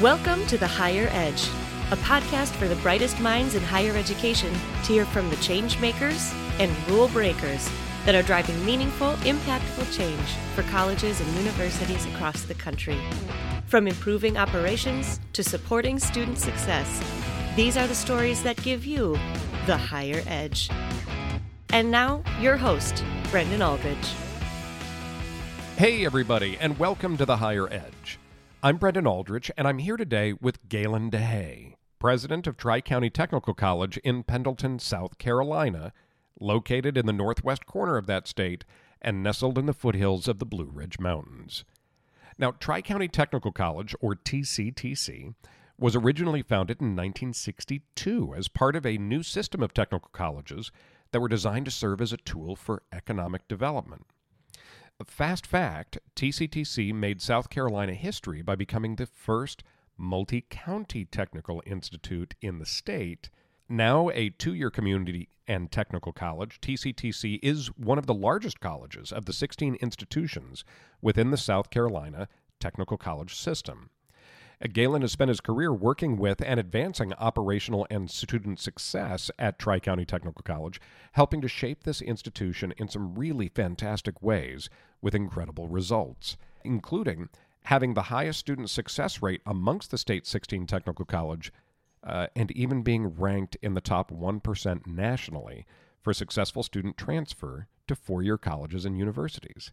Welcome to The Higher Edge, a podcast for the brightest minds in higher education to hear from the change makers and rule breakers that are driving meaningful, impactful change for colleges and universities across the country. From improving operations to supporting student success, these are the stories that give you the higher edge. And now, your host, Brendan Aldrich. Hey, everybody, and welcome to The Higher Edge. I'm Brendan Aldrich, and I'm here today with Galen DeHay, president of Tri County Technical College in Pendleton, South Carolina, located in the northwest corner of that state and nestled in the foothills of the Blue Ridge Mountains. Now, Tri County Technical College, or TCTC, was originally founded in 1962 as part of a new system of technical colleges that were designed to serve as a tool for economic development. Fast fact TCTC made South Carolina history by becoming the first multi county technical institute in the state. Now a two year community and technical college, TCTC is one of the largest colleges of the 16 institutions within the South Carolina Technical College system. Galen has spent his career working with and advancing operational and student success at Tri County Technical College, helping to shape this institution in some really fantastic ways with incredible results, including having the highest student success rate amongst the state's 16 technical college uh, and even being ranked in the top 1% nationally for successful student transfer to four year colleges and universities.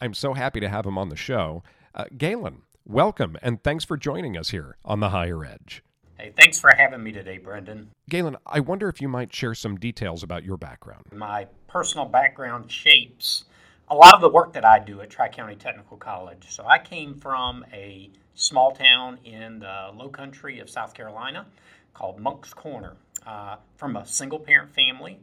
I'm so happy to have him on the show. Uh, Galen, welcome and thanks for joining us here on The Higher Edge. Hey, thanks for having me today, Brendan. Galen, I wonder if you might share some details about your background. My personal background shapes a lot of the work that I do at Tri County Technical College. So I came from a small town in the low country of South Carolina called Moncks Corner uh, from a single parent family.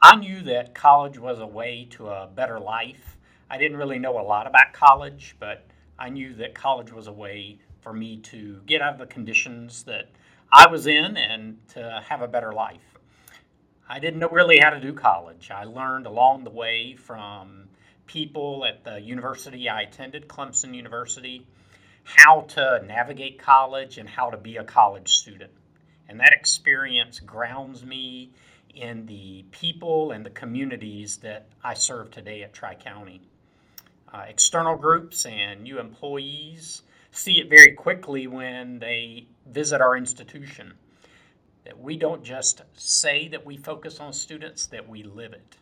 I knew that college was a way to a better life. I didn't really know a lot about college, but I knew that college was a way for me to get out of the conditions that I was in and to have a better life. I didn't know really how to do college. I learned along the way from people at the university I attended, Clemson University, how to navigate college and how to be a college student. And that experience grounds me in the people and the communities that I serve today at Tri County. Uh, external groups and new employees see it very quickly when they visit our institution that we don't just say that we focus on students, that we live it.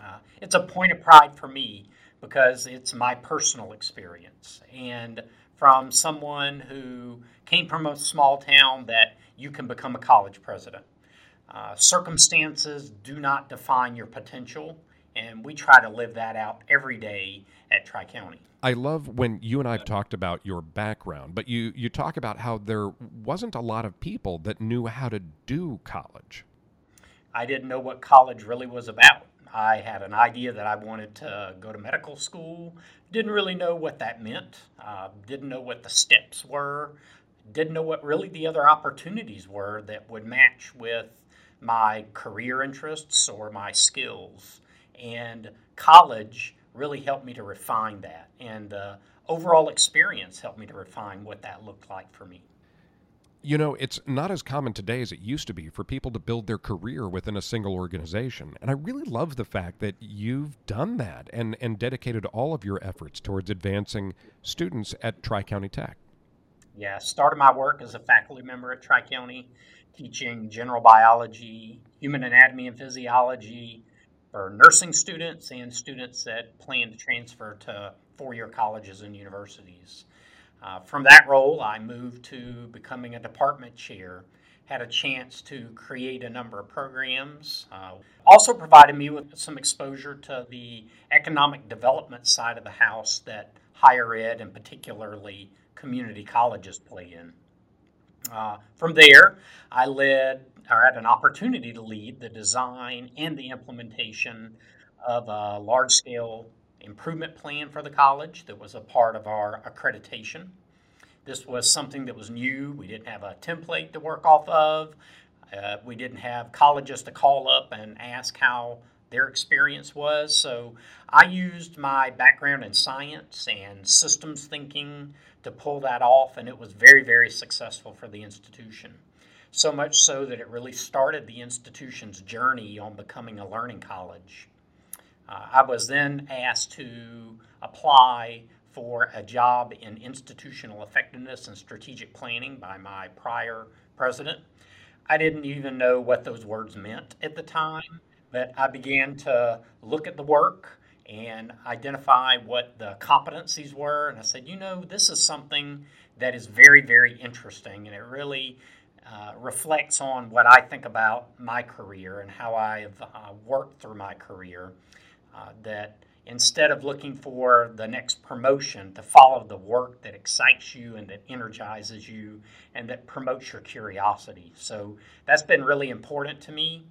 Uh, it's a point of pride for me because it's my personal experience. And from someone who came from a small town, that you can become a college president. Uh, circumstances do not define your potential, and we try to live that out every day at Tri County. I love when you and I have talked about your background, but you, you talk about how there wasn't a lot of people that knew how to do college. I didn't know what college really was about. I had an idea that I wanted to go to medical school. Didn't really know what that meant. Uh, didn't know what the steps were. Didn't know what really the other opportunities were that would match with my career interests or my skills. And college really helped me to refine that. And the overall experience helped me to refine what that looked like for me. You know, it's not as common today as it used to be for people to build their career within a single organization. And I really love the fact that you've done that and, and dedicated all of your efforts towards advancing students at Tri County Tech. Yeah, started my work as a faculty member at Tri County, teaching general biology, human anatomy and physiology for nursing students and students that plan to transfer to four year colleges and universities. Uh, from that role, I moved to becoming a department chair. Had a chance to create a number of programs. Uh, also provided me with some exposure to the economic development side of the house that higher ed and particularly community colleges play in. Uh, from there, I led or had an opportunity to lead the design and the implementation of a large scale improvement plan for the college that was a part of our accreditation. This was something that was new. We didn't have a template to work off of. Uh, we didn't have colleges to call up and ask how their experience was. So I used my background in science and systems thinking to pull that off, and it was very, very successful for the institution. So much so that it really started the institution's journey on becoming a learning college. Uh, I was then asked to apply for a job in institutional effectiveness and strategic planning by my prior president. I didn't even know what those words meant at the time, but I began to look at the work and identify what the competencies were. And I said, you know, this is something that is very, very interesting, and it really uh, reflects on what I think about my career and how I've uh, worked through my career. Uh, that instead of looking for the next promotion, to follow the work that excites you and that energizes you and that promotes your curiosity. So that's been really important to me.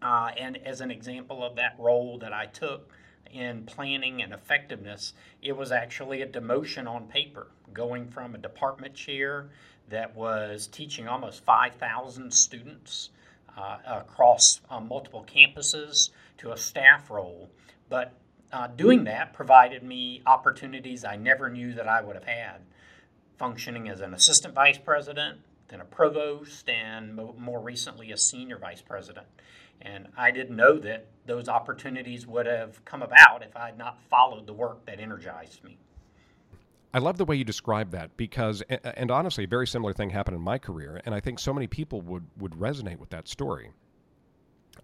Uh, and as an example of that role that I took in planning and effectiveness, it was actually a demotion on paper, going from a department chair that was teaching almost 5,000 students uh, across uh, multiple campuses to a staff role. But uh, doing that provided me opportunities I never knew that I would have had, functioning as an assistant vice president, then a provost, and mo- more recently a senior vice president. And I didn't know that those opportunities would have come about if I had not followed the work that energized me. I love the way you describe that because, and honestly, a very similar thing happened in my career, and I think so many people would, would resonate with that story.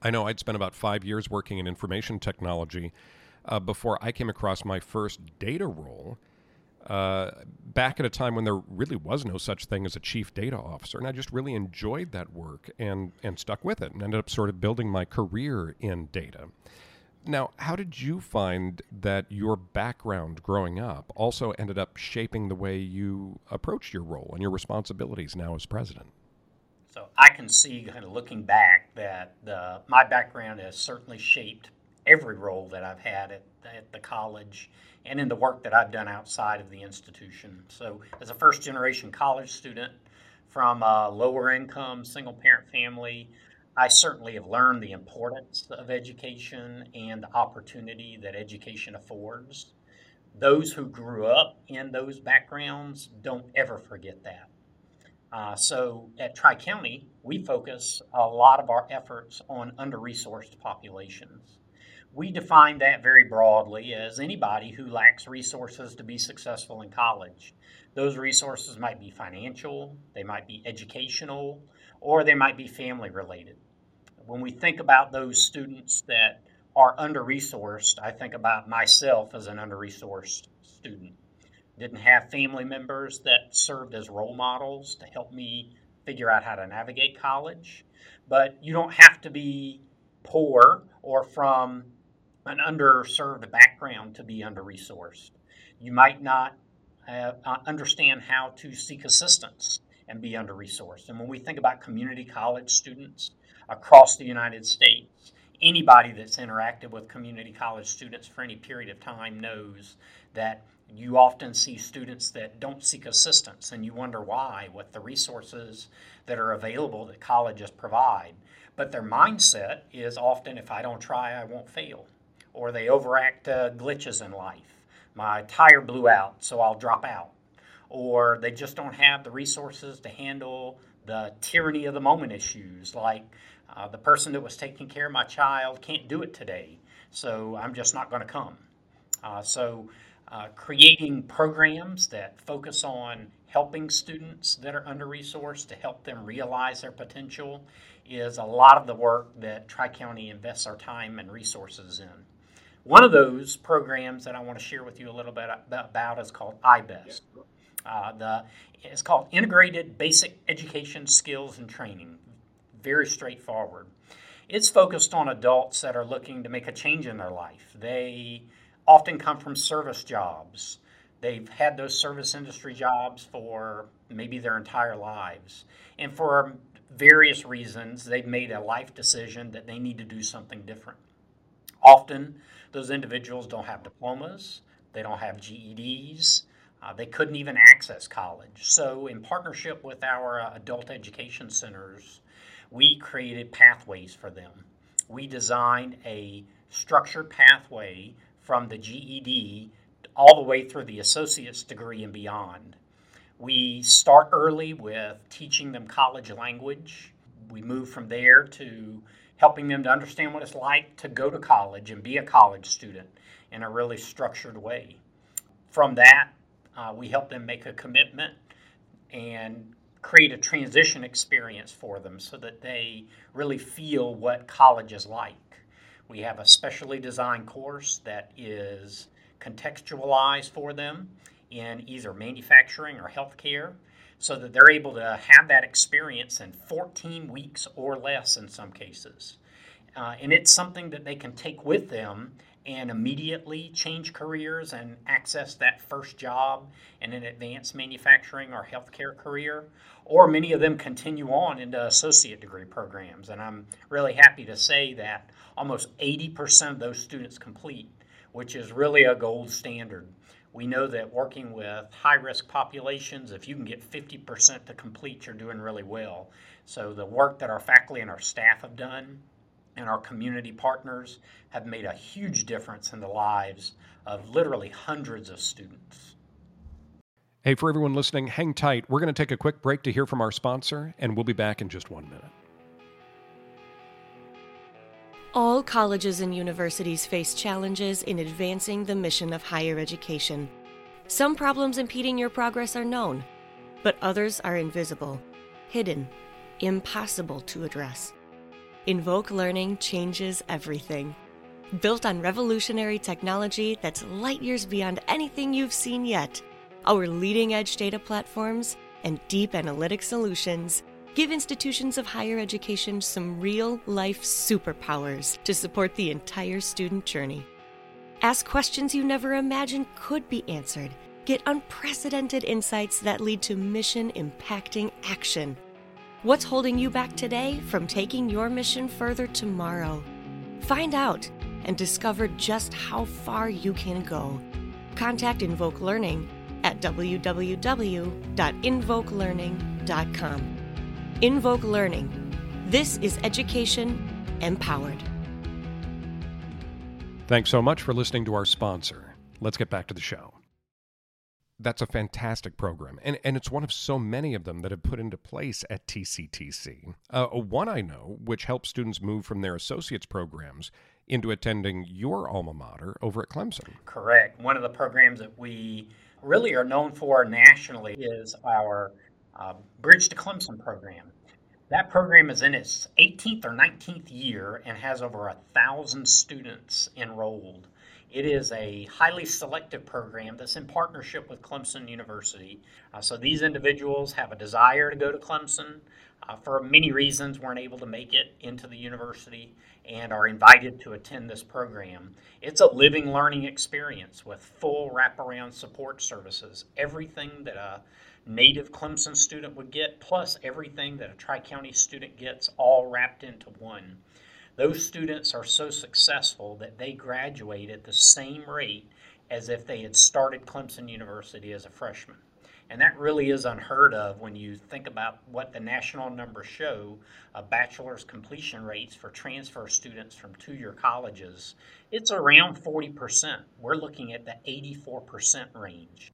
I know I'd spent about five years working in information technology uh, before I came across my first data role. Uh, back at a time when there really was no such thing as a chief data officer, and I just really enjoyed that work and and stuck with it, and ended up sort of building my career in data. Now, how did you find that your background growing up also ended up shaping the way you approached your role and your responsibilities now as president? So I can see, kind of looking back, that the, my background has certainly shaped every role that I've had at, at the college and in the work that I've done outside of the institution. So, as a first generation college student from a lower income single parent family, I certainly have learned the importance of education and the opportunity that education affords. Those who grew up in those backgrounds don't ever forget that. Uh, so at Tri County, we focus a lot of our efforts on under resourced populations we define that very broadly as anybody who lacks resources to be successful in college. Those resources might be financial, they might be educational, or they might be family related. When we think about those students that are under resourced, I think about myself as an under resourced student. Didn't have family members that served as role models to help me figure out how to navigate college. But you don't have to be poor or from an underserved background to be under resourced. You might not uh, understand how to seek assistance and be under resourced. And when we think about community college students across the United States, anybody that's interacted with community college students for any period of time knows that you often see students that don't seek assistance and you wonder why with the resources that are available that colleges provide. But their mindset is often if I don't try, I won't fail or they overact uh, glitches in life. My tire blew out, so I'll drop out. Or they just don't have the resources to handle the tyranny of the moment issues, like uh, the person that was taking care of my child can't do it today, so I'm just not going to come. Uh, so, uh, creating programs that focus on helping students that are under resourced to help them realize their potential is a lot of the work that Tri County invests our time and resources in. One of those programs that I want to share with you a little bit about is called IBEST. Uh, the, it's called Integrated Basic Education Skills and Training. Very straightforward. It's focused on adults that are looking to make a change in their life. They often come from service jobs. They've had those service industry jobs for maybe their entire lives. And for various reasons, they've made a life decision that they need to do something different. Often, those individuals don't have diplomas, they don't have GEDs, uh, they couldn't even access college. So, in partnership with our uh, adult education centers, we created pathways for them. We designed a structured pathway from the GED all the way through the associate's degree and beyond. We start early with teaching them college language. We move from there to helping them to understand what it's like to go to college and be a college student in a really structured way. From that, uh, we help them make a commitment and create a transition experience for them so that they really feel what college is like. We have a specially designed course that is contextualized for them in either manufacturing or healthcare so that they're able to have that experience in 14 weeks or less in some cases. Uh, and it's something that they can take with them and immediately change careers and access that first job in an advanced manufacturing or healthcare career. Or many of them continue on into associate degree programs. And I'm really happy to say that almost 80% of those students complete, which is really a gold standard. We know that working with high risk populations, if you can get 50% to complete, you're doing really well. So, the work that our faculty and our staff have done and our community partners have made a huge difference in the lives of literally hundreds of students. Hey, for everyone listening, hang tight. We're going to take a quick break to hear from our sponsor, and we'll be back in just one minute. All colleges and universities face challenges in advancing the mission of higher education. Some problems impeding your progress are known, but others are invisible, hidden, impossible to address. Invoke Learning changes everything. Built on revolutionary technology that's light years beyond anything you've seen yet, our leading edge data platforms and deep analytic solutions give institutions of higher education some real life superpowers to support the entire student journey. Ask questions you never imagined could be answered. Get unprecedented insights that lead to mission impacting action What's holding you back today from taking your mission further tomorrow? Find out and discover just how far you can go. Contact Invoke Learning at www.invokelearning.com. Invoke Learning. This is education empowered. Thanks so much for listening to our sponsor. Let's get back to the show that's a fantastic program. And, and it's one of so many of them that have put into place at TCTC. Uh, one I know, which helps students move from their associate's programs into attending your alma mater over at Clemson. Correct. One of the programs that we really are known for nationally is our uh, Bridge to Clemson program. That program is in its 18th or 19th year and has over a thousand students enrolled. It is a highly selective program that's in partnership with Clemson University. Uh, so these individuals have a desire to go to Clemson. Uh, for many reasons, weren't able to make it into the university and are invited to attend this program. It's a living learning experience with full wraparound support services, everything that a native Clemson student would get, plus everything that a Tri County student gets, all wrapped into one. Those students are so successful that they graduate at the same rate as if they had started Clemson University as a freshman. And that really is unheard of when you think about what the national numbers show of bachelor's completion rates for transfer students from two year colleges. It's around 40%. We're looking at the 84% range.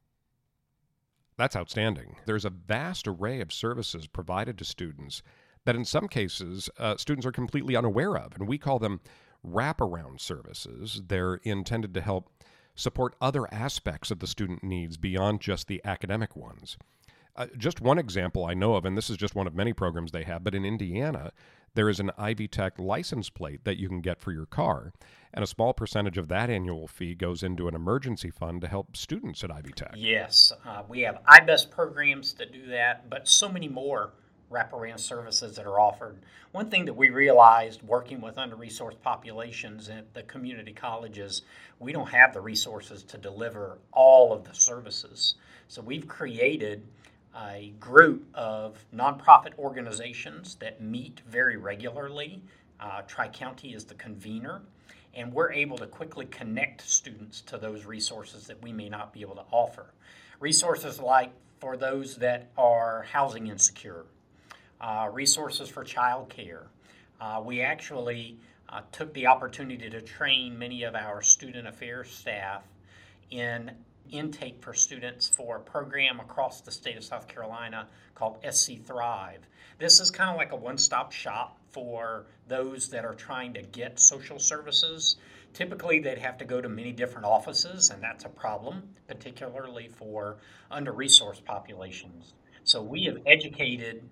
That's outstanding. There's a vast array of services provided to students that in some cases uh, students are completely unaware of. And we call them wraparound services. They're intended to help support other aspects of the student needs beyond just the academic ones. Uh, just one example I know of, and this is just one of many programs they have, but in Indiana, there is an Ivy Tech license plate that you can get for your car. And a small percentage of that annual fee goes into an emergency fund to help students at Ivy Tech. Yes, uh, we have IBEST programs to do that, but so many more wraparound services that are offered. One thing that we realized working with under resourced populations at the community colleges, we don't have the resources to deliver all of the services. So we've created a group of nonprofit organizations that meet very regularly. Uh, Tri County is the convener, and we're able to quickly connect students to those resources that we may not be able to offer. Resources like for those that are housing insecure, resources for childcare. Uh, we actually uh, took the opportunity to train many of our student affairs staff in intake for students for a program across the state of South Carolina called SC Thrive. This is kind of like a one stop shop for those that are trying to get social services. Typically, they'd have to go to many different offices, and that's a problem, particularly for under resourced populations. So, we have educated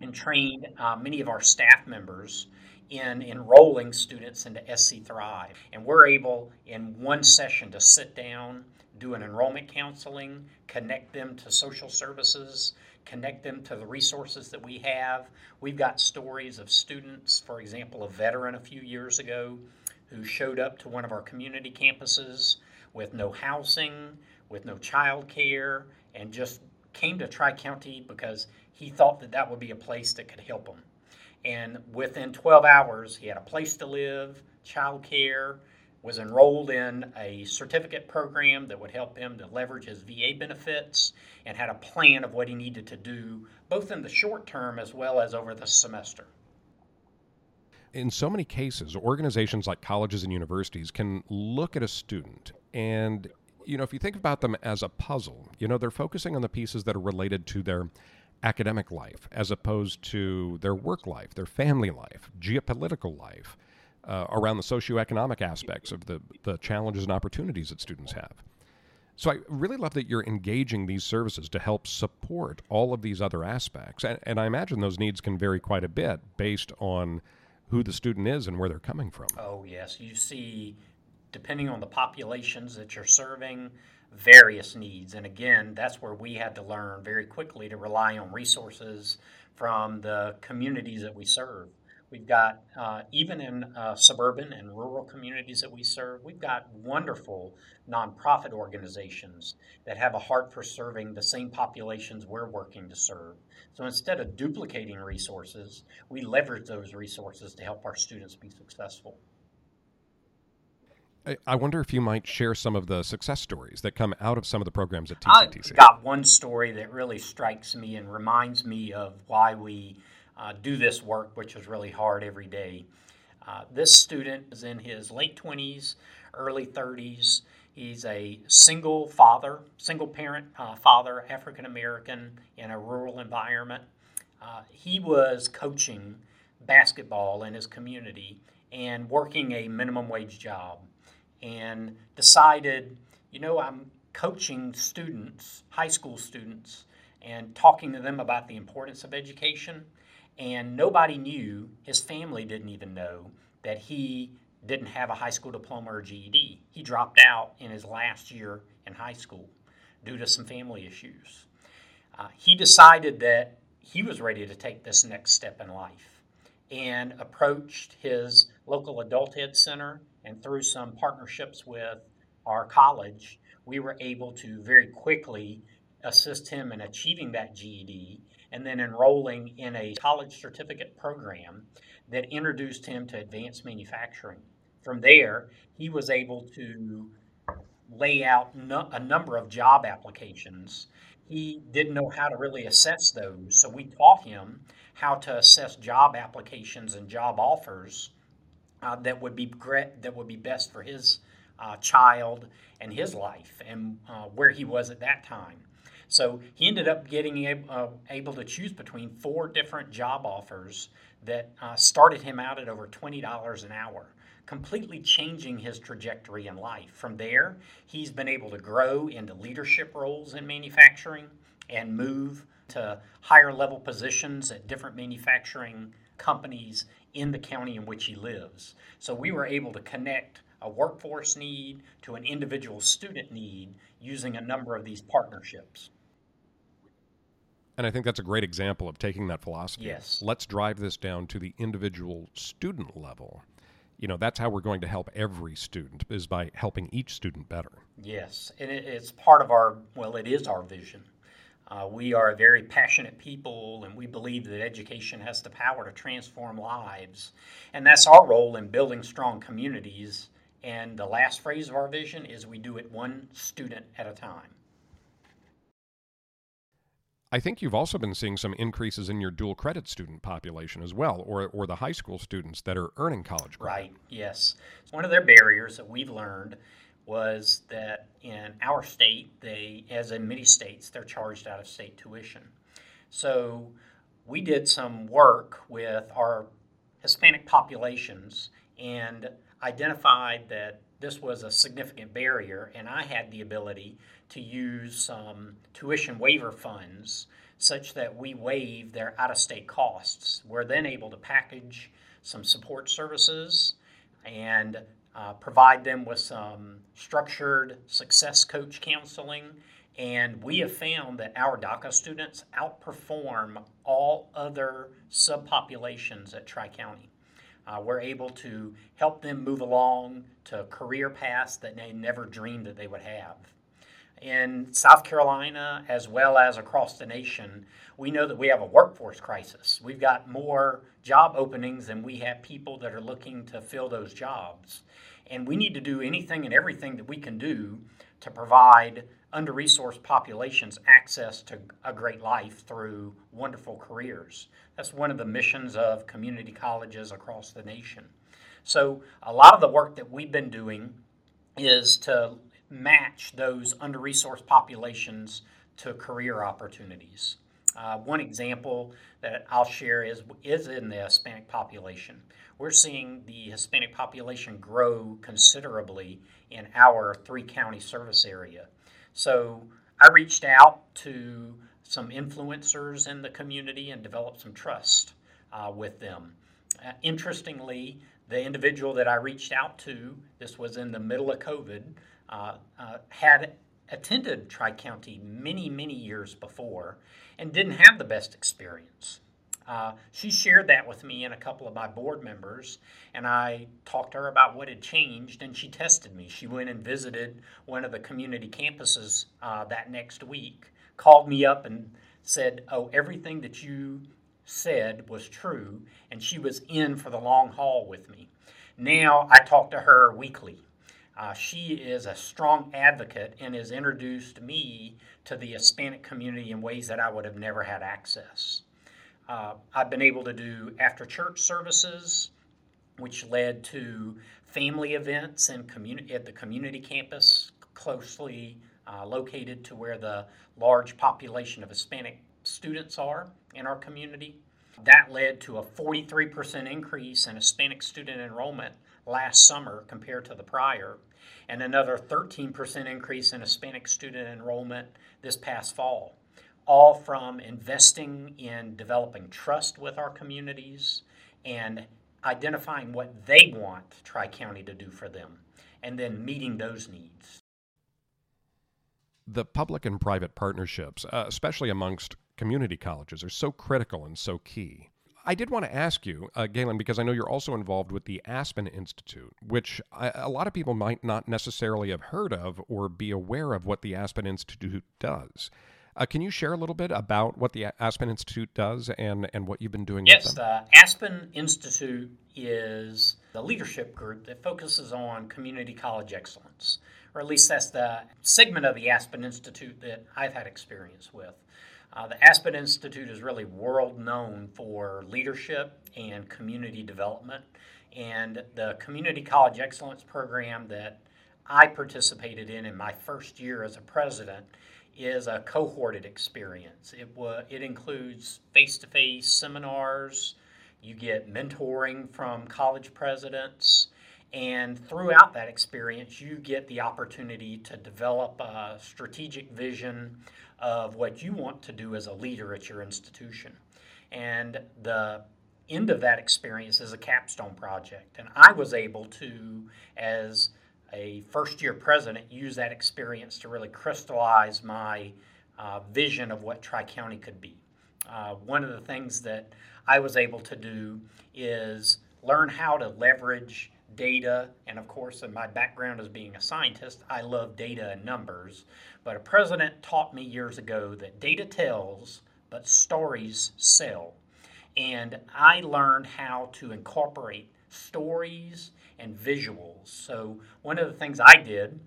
and trained uh, many of our staff members in enrolling students into SC Thrive. And we're able in one session to sit down, do an enrollment counseling, connect them to social services, connect them to the resources that we have. We've got stories of students, for example, a veteran a few years ago who showed up to one of our community campuses with no housing, with no child care, and just came to Tri County because he thought that that would be a place that could help him. And within 12 hours, he had a place to live, child care, was enrolled in a certificate program that would help him to leverage his VA benefits, and had a plan of what he needed to do, both in the short term as well as over the semester. In so many cases, organizations like colleges and universities can look at a student and you know, if you think about them as a puzzle, you know, they're focusing on the pieces that are related to their academic life as opposed to their work life, their family life, geopolitical life, uh, around the socioeconomic aspects of the, the challenges and opportunities that students have. So I really love that you're engaging these services to help support all of these other aspects. And, and I imagine those needs can vary quite a bit based on who the student is and where they're coming from. Oh, yes. You see, depending on the populations that you're serving, various needs. And again, that's where we had to learn very quickly to rely on resources from the communities that we serve. We've got, uh, even in uh, suburban and rural communities that we serve, we've got wonderful nonprofit organizations that have a heart for serving the same populations we're working to serve. So instead of duplicating resources, we leverage those resources to help our students be successful. I wonder if you might share some of the success stories that come out of some of the programs at TCTC. I've got one story that really strikes me and reminds me of why we uh, do this work, which is really hard every day. Uh, this student is in his late 20s, early 30s. He's a single father, single parent uh, father, African American, in a rural environment. Uh, he was coaching basketball in his community and working a minimum wage job and decided, you know, I'm coaching students, high school students, and talking to them about the importance of education. And nobody knew, his family didn't even know, that he didn't have a high school diploma or GED. He dropped out in his last year in high school due to some family issues. Uh, he decided that he was ready to take this next step in life and approached his local adult ed center and through some partnerships with our college, we were able to very quickly assist him in achieving that GED and then enrolling in a college certificate program that introduced him to advanced manufacturing. From there, he was able to lay out no, a number of job applications. He didn't know how to really assess those, so we taught him how to assess job applications and job offers uh, that would be great, that would be best for his uh, child and his life and uh, where he was at that time. So he ended up getting able, uh, able to choose between four different job offers that uh, started him out at over $20 an hour, completely changing his trajectory in life. From there, he's been able to grow into leadership roles in manufacturing and move to higher level positions at different manufacturing companies in the county in which he lives. So we were able to connect a workforce need to an individual student need using a number of these partnerships. And I think that's a great example of taking that philosophy. Yes. Let's drive this down to the individual student level. You know, that's how we're going to help every student is by helping each student better. Yes, and it's part of our well, it is our vision. Uh, we are a very passionate people, and we believe that education has the power to transform lives. And that's our role in building strong communities. And the last phrase of our vision is we do it one student at a time. I think you've also been seeing some increases in your dual credit student population as well, or, or the high school students that are earning college credit. Right, yes. One of their barriers that we've learned was that in our state, they, as in many states, they're charged out of state tuition. So we did some work with our Hispanic populations and identified that this was a significant barrier, and I had the ability to use some tuition waiver funds such that we waive their out of state costs. We're then able to package some support services and uh, provide them with some structured success coach counseling. And we have found that our DACA students outperform all other subpopulations at Tri County. Uh, we're able to help them move along to career paths that they never dreamed that they would have. In South Carolina, as well as across the nation, we know that we have a workforce crisis. We've got more job openings than we have people that are looking to fill those jobs. And we need to do anything and everything that we can do to provide under resourced populations access to a great life through wonderful careers. That's one of the missions of community colleges across the nation. So, a lot of the work that we've been doing is to match those under resourced populations to career opportunities. Uh, one example that I'll share is, is in the Hispanic population. We're seeing the Hispanic population grow considerably in our three county service area. So I reached out to some influencers in the community and developed some trust uh, with them. Uh, interestingly, the individual that I reached out to, this was in the middle of COVID, had attended Tri County many, many years before and didn't have the best experience. Uh, she shared that with me and a couple of my board members, and I talked to her about what had changed, and she tested me. She went and visited one of the community campuses uh, that next week, called me up, and said, Oh, everything that you said was true, and she was in for the long haul with me. Now I talk to her weekly. Uh, she is a strong advocate and has introduced me to the Hispanic community in ways that I would have never had access. Uh, I've been able to do after church services, which led to family events and community at the community campus, closely uh, located to where the large population of Hispanic students are in our community. That led to a 43% increase in Hispanic student enrollment last summer compared to the prior, and another 13% increase in Hispanic student enrollment this past fall all from investing in developing trust with our communities and identifying what they want Tri County to do for them, and then meeting those needs. The public and private partnerships, uh, especially amongst community colleges, are so critical and so key. I did want to ask you, uh, Galen, because I know you're also involved with the Aspen Institute, which I, a lot of people might not necessarily have heard of or be aware of what the Aspen Institute does. Uh, can you share a little bit about what the Aspen Institute does and, and what you've been doing yes, with them? the Aspen Institute is the leadership group that focuses on community college excellence, or at least that's the segment of the Aspen Institute that I've had experience with. Uh, the Aspen Institute is really world known for leadership and community development. And the Community College Excellence program that I participated in in my first year as a president is a cohorted experience. It, wa- it includes face to face seminars, you get mentoring from college presidents, and throughout that experience, you get the opportunity to develop a strategic vision of what you want to do as a leader at your institution. And the end of that experience is a capstone project. And I was able to, as a first year president, use that experience to really crystallize my uh, vision of what Tri County could be. Uh, one of the things that I was able to do is learn how to leverage data. And of course, in my background as being a scientist, I love data and numbers. But a president taught me years ago that data tells, but stories sell. And I learned how to incorporate stories and visuals. So, one of the things I did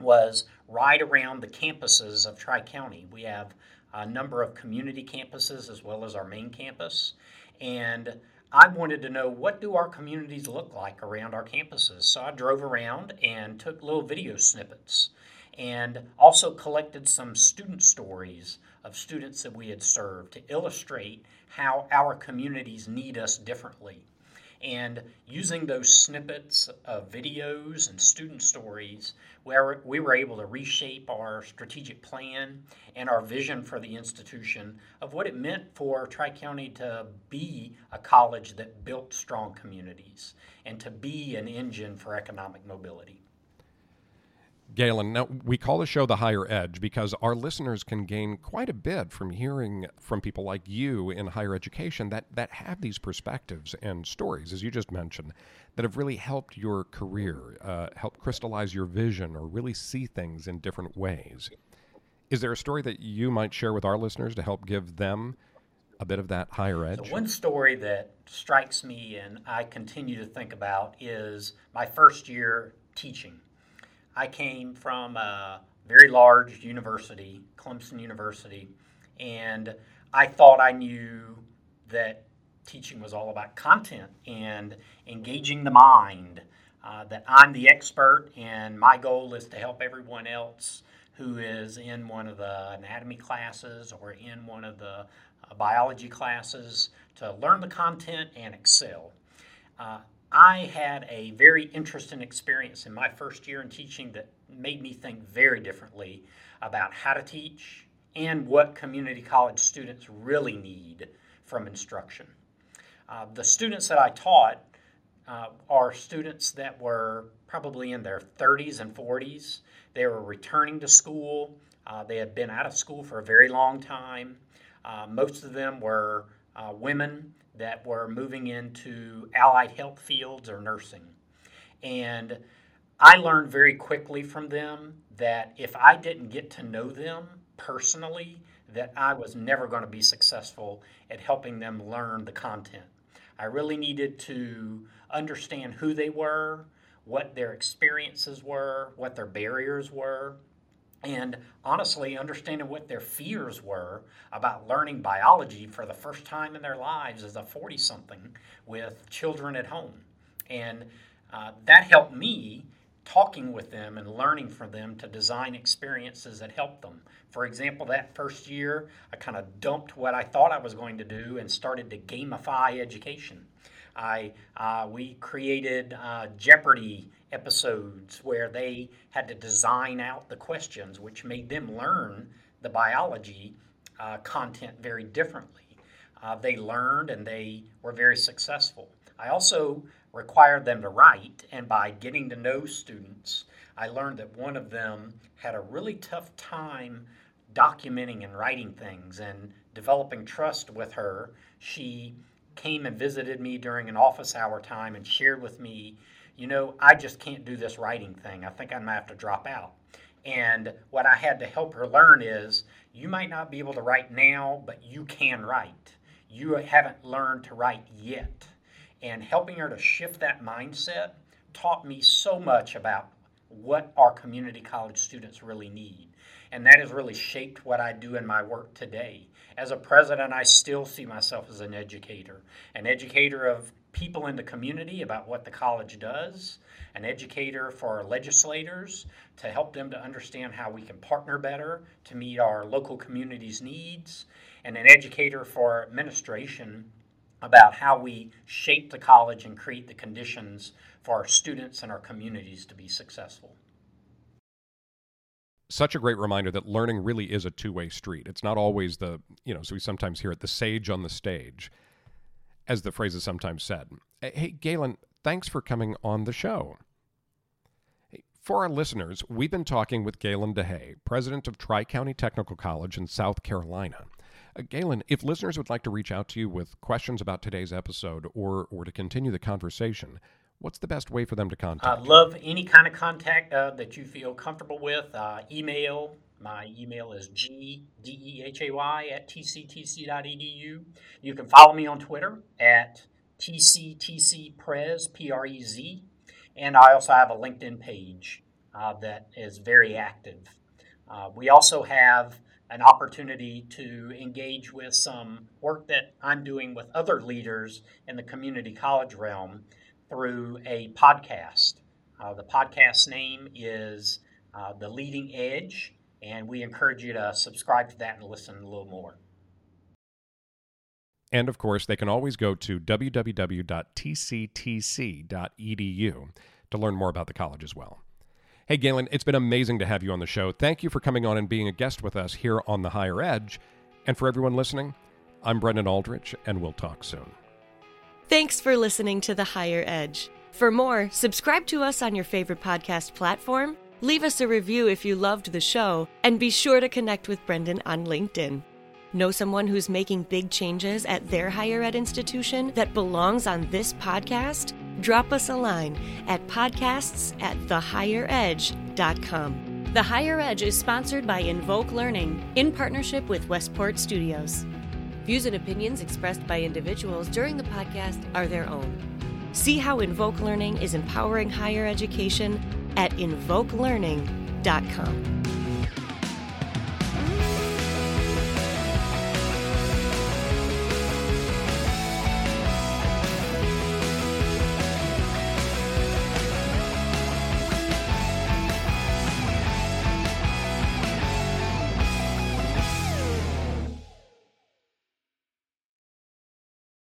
was ride around the campuses of Tri County. We have a number of community campuses as well as our main campus. And I wanted to know what do our communities look like around our campuses. So I drove around and took little video snippets and also collected some student stories of students that we had served to illustrate how our communities need us differently. And using those snippets of videos and student stories, where we were able to reshape our strategic plan and our vision for the institution of what it meant for Tri County to be a college that built strong communities and to be an engine for economic mobility. Galen, now we call the show The Higher Edge because our listeners can gain quite a bit from hearing from people like you in higher education that, that have these perspectives and stories, as you just mentioned, that have really helped your career, uh, help crystallize your vision, or really see things in different ways. Is there a story that you might share with our listeners to help give them a bit of that higher edge? So one story that strikes me and I continue to think about is my first year teaching I came from a very large university, Clemson University, and I thought I knew that teaching was all about content and engaging the mind. Uh, that I'm the expert, and my goal is to help everyone else who is in one of the anatomy classes or in one of the uh, biology classes to learn the content and excel. Uh, I had a very interesting experience in my first year in teaching that made me think very differently about how to teach and what community college students really need from instruction. Uh, the students that I taught uh, are students that were probably in their 30s and 40s. They were returning to school. Uh, they had been out of school for a very long time. Uh, most of them were uh, women that were moving into allied health fields or nursing. And I learned very quickly from them that if I didn't get to know them personally, that I was never going to be successful at helping them learn the content. I really needed to understand who they were, what their experiences were, what their barriers were, and honestly understanding what their fears were about learning biology for the first time in their lives as a 40 something with children at home. And uh, that helped me talking with them and learning from them to design experiences that help them. For example, that first year, I kind of dumped what I thought I was going to do and started to gamify education. I uh, we created uh, Jeopardy episodes where they had to design out the questions, which made them learn the biology uh, content very differently. Uh, they learned and they were very successful. I also required them to write, and by getting to know students, I learned that one of them had a really tough time documenting and writing things and developing trust with her. She came and visited me during an office hour time and shared with me, you know, I just can't do this writing thing. I think going to have to drop out. And what I had to help her learn is you might not be able to write now, but you can write. You haven't learned to write yet. And helping her to shift that mindset taught me so much about what our community college students really need. And that has really shaped what I do in my work today. As a president, I still see myself as an educator, an educator of people in the community about what the college does, an educator for our legislators to help them to understand how we can partner better to meet our local community's needs, and an educator for our administration about how we shape the college and create the conditions for our students and our communities to be successful such a great reminder that learning really is a two-way street. It's not always the, you know, so we sometimes hear it the sage on the stage, as the phrase is sometimes said. Hey, Galen, thanks for coming on the show. For our listeners, we've been talking with Galen DeHay, president of Tri County Technical College in South Carolina. Uh, Galen, if listeners would like to reach out to you with questions about today's episode or, or to continue the conversation, what's the best way for them to contact? I love any kind of contact uh, that you feel comfortable with. Uh, email. My email is gdehay at tctc.edu. You can follow me on Twitter at tctcprez, P-R-E-Z. And I also have a LinkedIn page uh, that is very active. Uh, we also have an opportunity to engage with some work that I'm doing with other leaders in the community college realm through a podcast. Uh, the podcast name is uh, The Leading Edge, and we encourage you to subscribe to that and listen a little more. And of course, they can always go to www.tctc.edu to learn more about the college as well. Hey, Galen, it's been amazing to have you on the show. Thank you for coming on and being a guest with us here on The Higher Edge. And for everyone listening, I'm Brendan Aldrich, and we'll talk soon. Thanks for listening to The Higher Edge. For more, subscribe to us on your favorite podcast platform, leave us a review if you loved the show, and be sure to connect with Brendan on LinkedIn. Know someone who's making big changes at their higher ed institution that belongs on this podcast? drop us a line at podcasts at thehigheredge.com. The Higher Edge is sponsored by Invoke Learning in partnership with Westport Studios. Views and opinions expressed by individuals during the podcast are their own. See how Invoke Learning is empowering higher education at invokelearning.com.